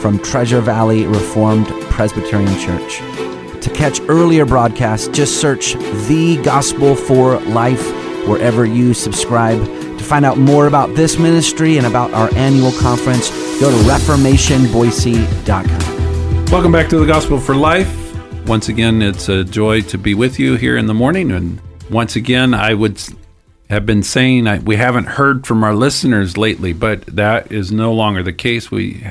from Treasure Valley Reformed Presbyterian Church. To catch earlier broadcasts, just search The Gospel for Life wherever you subscribe. To find out more about this ministry and about our annual conference, go to reformationboise.com. Welcome back to the Gospel for Life. Once again, it's a joy to be with you here in the morning. And once again, I would have been saying I, we haven't heard from our listeners lately, but that is no longer the case. We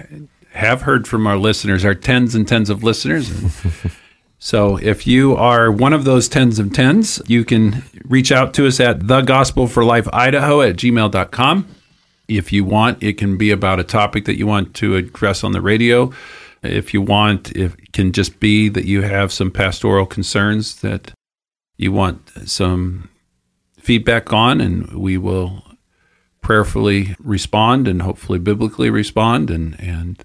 have heard from our listeners, our tens and tens of listeners. so if you are one of those tens of tens, you can reach out to us at thegospelforlifeidaho gospel for life idaho at gmail.com. If you want, it can be about a topic that you want to address on the radio. If you want, it can just be that you have some pastoral concerns that you want some feedback on, and we will prayerfully respond and hopefully biblically respond and and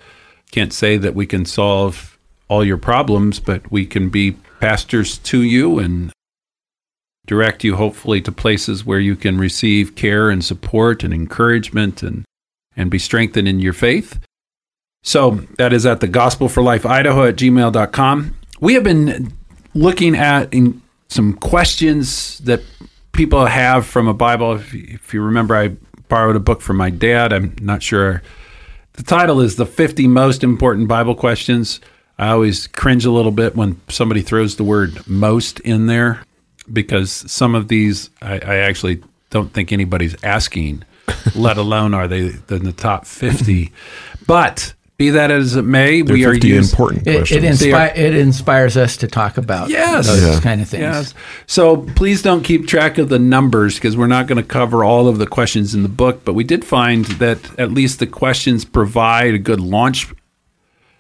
can't say that we can solve all your problems but we can be pastors to you and direct you hopefully to places where you can receive care and support and encouragement and and be strengthened in your faith so that is at the gospel for life idaho at gmail.com we have been looking at in some questions that people have from a bible if, if you remember i borrowed a book from my dad. I'm not sure. The title is The 50 Most Important Bible Questions. I always cringe a little bit when somebody throws the word most in there because some of these I, I actually don't think anybody's asking, let alone are they in the top 50. but be that as it may, They're we are 50 used, important It, questions. it, inspi- it inspires us to talk about Yes. those Yeah. kind of things. Yes. So please don't keep track of the numbers because we're not going to cover all of the questions in the book. But we did find that at least the questions provide a good launch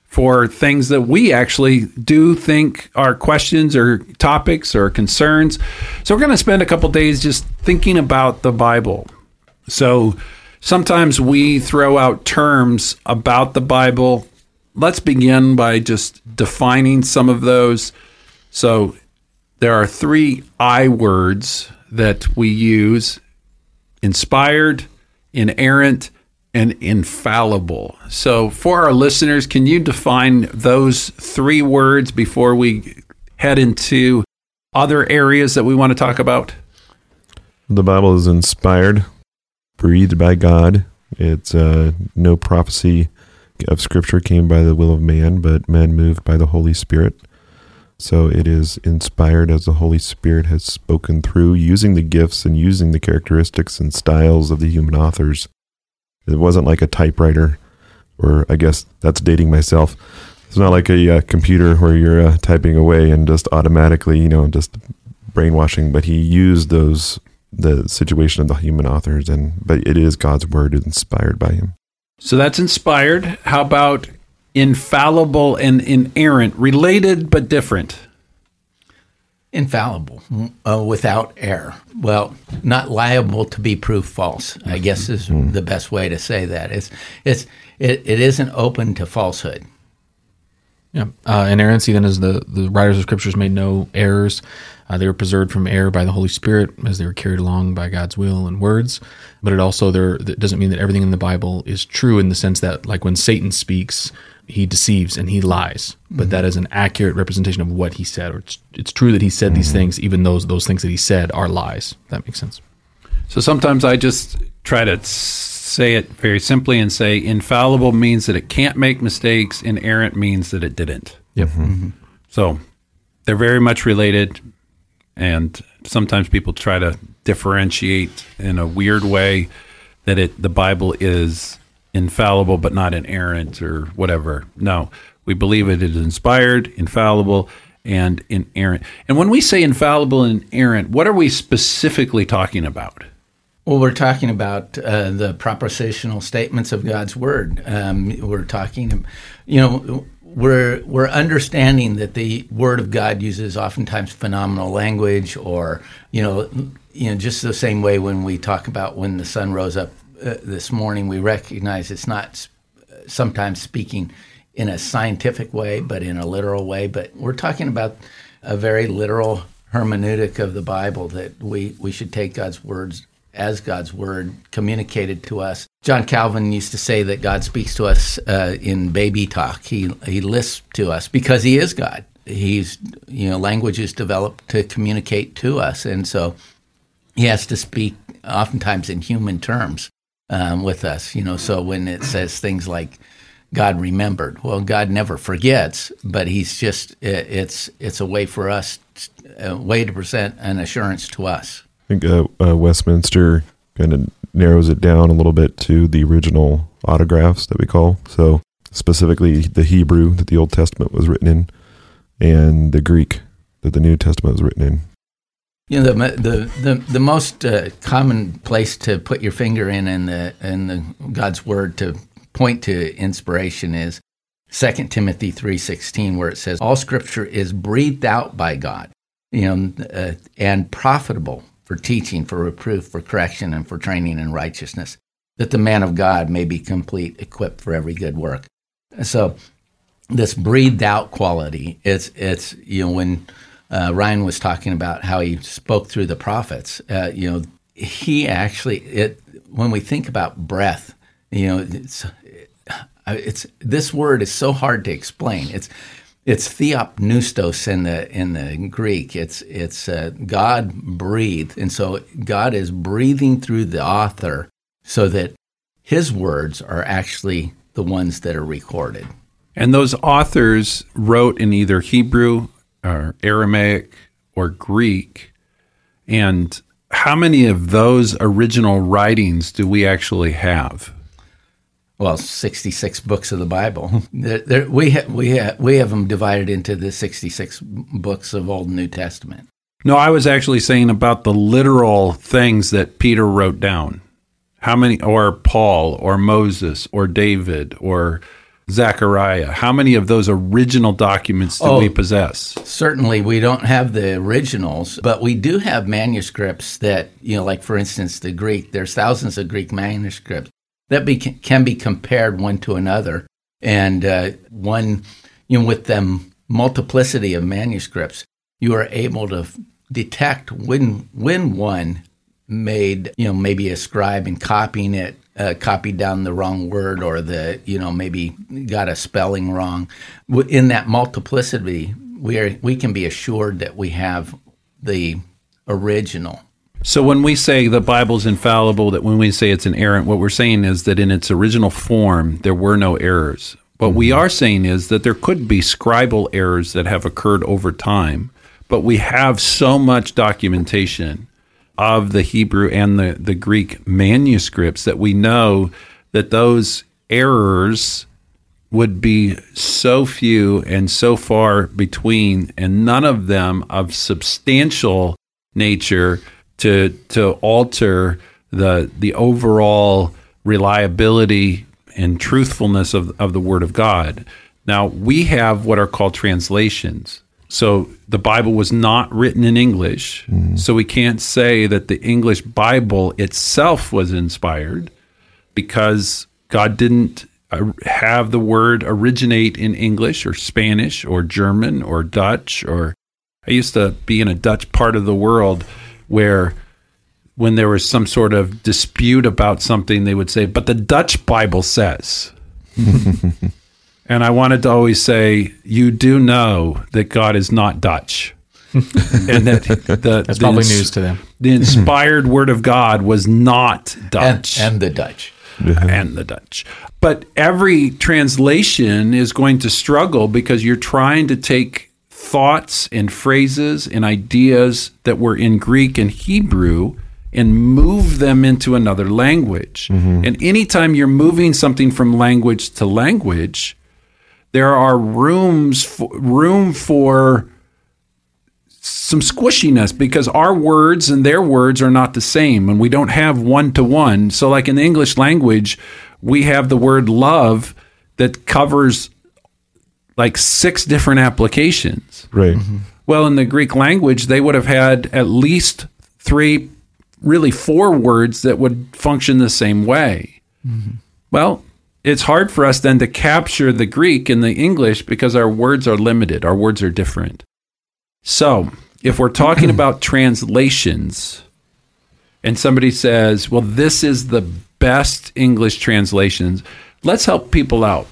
for things that we actually do think are questions or topics or concerns. So we're going to spend a couple days just thinking about the Bible. So sometimes we throw out terms about the Bible. Let's begin by just defining some of those. So there are three I words that we use inspired, inerrant, and infallible. So, for our listeners, can you define those three words before we head into other areas that we want to talk about? The Bible is inspired, breathed by God. It's uh, no prophecy of Scripture came by the will of man, but men moved by the Holy Spirit. So it is inspired as the Holy Spirit has spoken through, using the gifts and using the characteristics and styles of the human authors. It wasn't like a typewriter, or I guess that's dating myself. It's not like a uh, computer where you're uh, typing away and just automatically, you know, just brainwashing. But he used those the situation of the human authors, and but it is God's word inspired by him. So that's inspired. How about infallible and inerrant? Related but different. Infallible, uh, without error. Well, not liable to be proved false. I guess is the best way to say that. It's it's it, it isn't open to falsehood. Yeah, uh, inerrancy then is the the writers of scriptures made no errors. Uh, they were preserved from error by the Holy Spirit as they were carried along by God's will and words. But it also there it doesn't mean that everything in the Bible is true in the sense that like when Satan speaks, he deceives and he lies. But that is an accurate representation of what he said, or it's it's true that he said these things, even those those things that he said are lies. That makes sense. So sometimes I just try to say it very simply and say infallible means that it can't make mistakes, inerrant means that it didn't. Yep. Mm-hmm. Mm-hmm. So they're very much related. And sometimes people try to differentiate in a weird way that it the Bible is infallible but not inerrant or whatever. No, we believe it is inspired, infallible, and inerrant. And when we say infallible and inerrant, what are we specifically talking about? Well, we're talking about uh, the propositional statements of God's word. Um, we're talking, you know, we're we're understanding that the Word of God uses oftentimes phenomenal language, or you know, you know, just the same way when we talk about when the sun rose up uh, this morning, we recognize it's not sometimes speaking in a scientific way, but in a literal way. But we're talking about a very literal hermeneutic of the Bible that we, we should take God's words as God's word communicated to us. John Calvin used to say that God speaks to us uh, in baby talk. He he lisps to us because he is God. He's you know language is developed to communicate to us, and so he has to speak oftentimes in human terms um, with us. You know, so when it says things like God remembered. Well, God never forgets, but He's just it's it's a way for us, a way to present an assurance to us. I think uh, uh, Westminster kind of narrows it down a little bit to the original autographs that we call. So specifically the Hebrew that the Old Testament was written in, and the Greek that the New Testament was written in. You know, the the the, the most uh, common place to put your finger in in the in the God's word to point to inspiration is 2 Timothy 3:16 where it says all scripture is breathed out by God you know uh, and profitable for teaching for reproof for correction and for training in righteousness that the man of God may be complete equipped for every good work so this breathed out quality it's it's you know when uh, Ryan was talking about how he spoke through the prophets uh, you know he actually it when we think about breath you know it's it's this word is so hard to explain. It's it's theopneustos in the in the Greek. It's it's uh, God breathed, and so God is breathing through the author so that his words are actually the ones that are recorded. And those authors wrote in either Hebrew or Aramaic or Greek. And how many of those original writings do we actually have? Well, 66 books of the Bible. There, there, we, ha- we, ha- we have them divided into the 66 books of Old and New Testament. No, I was actually saying about the literal things that Peter wrote down. How many, or Paul, or Moses, or David, or Zechariah? How many of those original documents do Oh. we possess? Certainly, we don't have the originals, but we do have manuscripts that, you know, like for instance, the Greek, there's thousands of Greek manuscripts that be, can be compared one to another. And uh, one, you know, with them multiplicity of manuscripts, you are able to detect when when one made, you know, maybe a scribe and copying it, uh, copied down the wrong word or the, you know, maybe got a spelling wrong. In that multiplicity, we are we can be assured that we have the original. So when we say the Bible's infallible, that when we say it's inerrant, what we're saying is that in its original form, there were no errors. What we mm-hmm. are saying is that there could be scribal errors that have occurred over time, but we have so much documentation of the Hebrew and the, the Greek manuscripts that we know that those errors would be so few and so far between, and none of them of substantial nature to to alter the the overall reliability and truthfulness of, of the Word of God. Now we have what are called translations. So the Bible was not written in English, so we can't say that the English Bible itself was inspired because God didn't uh, have the word originate in English or Spanish or German or Dutch or I used to be in a Dutch part of the world where when there was some sort of dispute about something they would say but the Dutch Bible says and I wanted to always say you do know that God is not Dutch and that the, That's the probably ins- news to them. the inspired word of God was not Dutch and the Dutch. and the Dutch. But every translation is going to struggle because you're trying to take thoughts and phrases and ideas that were in Greek and Hebrew and move them into another language. Mm-hmm. And anytime you're moving something from language to language, there are rooms for, room for some squishiness because our words and their words are not the same and we don't have one to one. So, like in the English language, we have the word love that covers like six different applications. Right. Mm-hmm. Well, in the Greek language, they would have had at least three, really four words that would function the same way. Mm-hmm. Well, it's hard for us then to capture the Greek in the English because our words are limited, our words are different. So, if we're talking about translations and somebody says, well, this is the best English translations, let's help people out.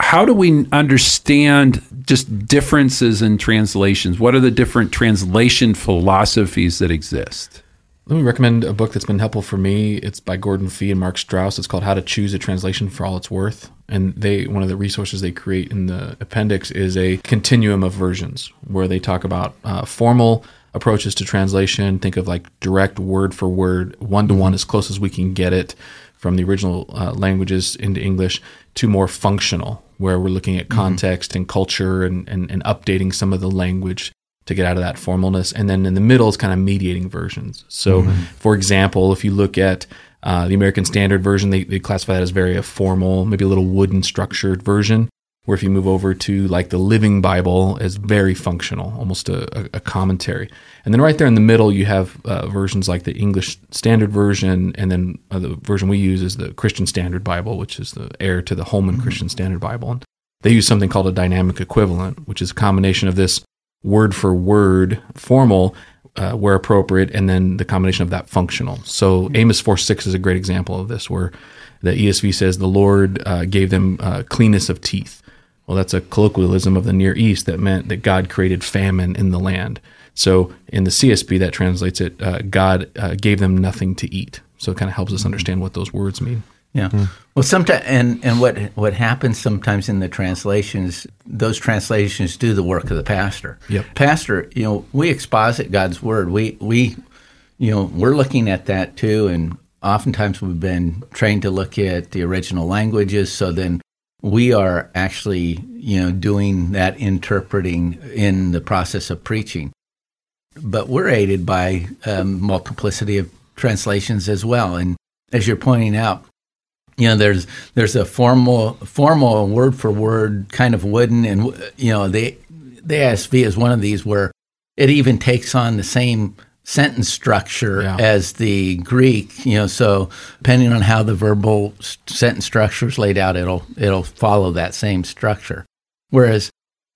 How do we understand just differences in translations? What are the different translation philosophies that exist? Let me recommend a book that's been helpful for me. It's by Gordon Fee and Mark Strauss. It's called How to Choose a Translation for All Its Worth. And they one of the resources they create in the appendix is a continuum of versions where they talk about uh, formal approaches to translation. Think of like direct word for word, one to one, as close as we can get it from the original uh, languages into English, to more functional, where we're looking at context and culture and, and, and updating some of the language to get out of that formalness. And then in the middle is kind of mediating versions. So, for example, if you look at uh, the American Standard Version, they, they classify that as very a formal, maybe a little wooden structured version. Where if you move over to like the Living Bible, is very functional, almost a, a, commentary. And then right there in the middle, you have uh, versions like the English Standard Version, and then uh, the version we use is the Christian Standard Bible, which is the heir to the Holman Christian Standard Bible. And they use something called a dynamic equivalent, which is a combination of this word for word formal uh, where appropriate, and then the combination of that functional. So Amos 4 6 is a great example of this, where the ESV says, The Lord uh, gave them uh, cleanness of teeth. Well, that's a colloquialism of the Near East that meant that God created famine in the land. So in the CSB, that translates it, uh, God uh, gave them nothing to eat. So it kind of helps us understand what those words mean. Yeah. Well, sometimes, and and what what happens sometimes in the translations, those translations do the work of the pastor. Yep. Pastor, you know, we exposit God's word. We we, you know, we're looking at that too, and oftentimes we've been trained to look at the original languages. So then we are actually, you know, doing that interpreting in the process of preaching. But we're aided by um, multiplicity of translations as well, and as you're pointing out you know there's there's a formal formal word for word kind of wooden and you know the the ASV is one of these where it even takes on the same sentence structure Yeah. as the Greek you know so depending on how the verbal sentence structure is laid out it'll it'll follow that same structure whereas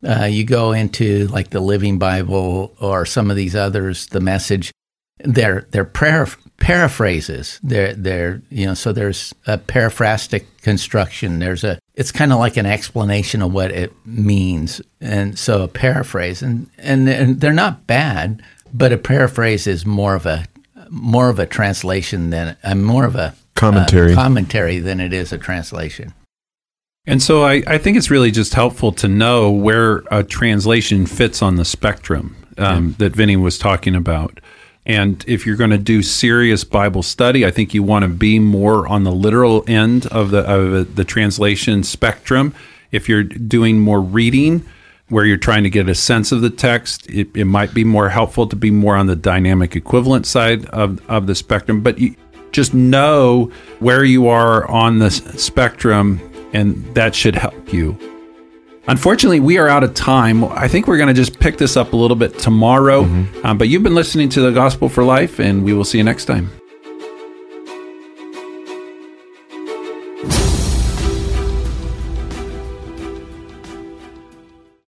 uh, you go into like the Living Bible or some of these others the message they're they're prayer, paraphrases. They're they're you know so there's a paraphrastic construction. There's a it's kind of like an explanation of what it means, and so a paraphrase and and and they're not bad, but a paraphrase is more of a more of a translation than uh, more of a Commentary. uh, commentary than it is a translation. And so I, I think it's really just helpful to know where a translation fits on the spectrum um, that Vinny was talking about. And if you're going to do serious Bible study, I think you want to be more on the literal end of the of the translation spectrum. If you're doing more reading, where you're trying to get a sense of the text, it, it might be more helpful to be more on the dynamic equivalent side of, of the spectrum. But you just know where you are on the spectrum, and that should help you. Unfortunately, we are out of time. I think we're going to just pick this up a little bit tomorrow. Um, but you've been listening to the Gospel for Life, and we will see you next time.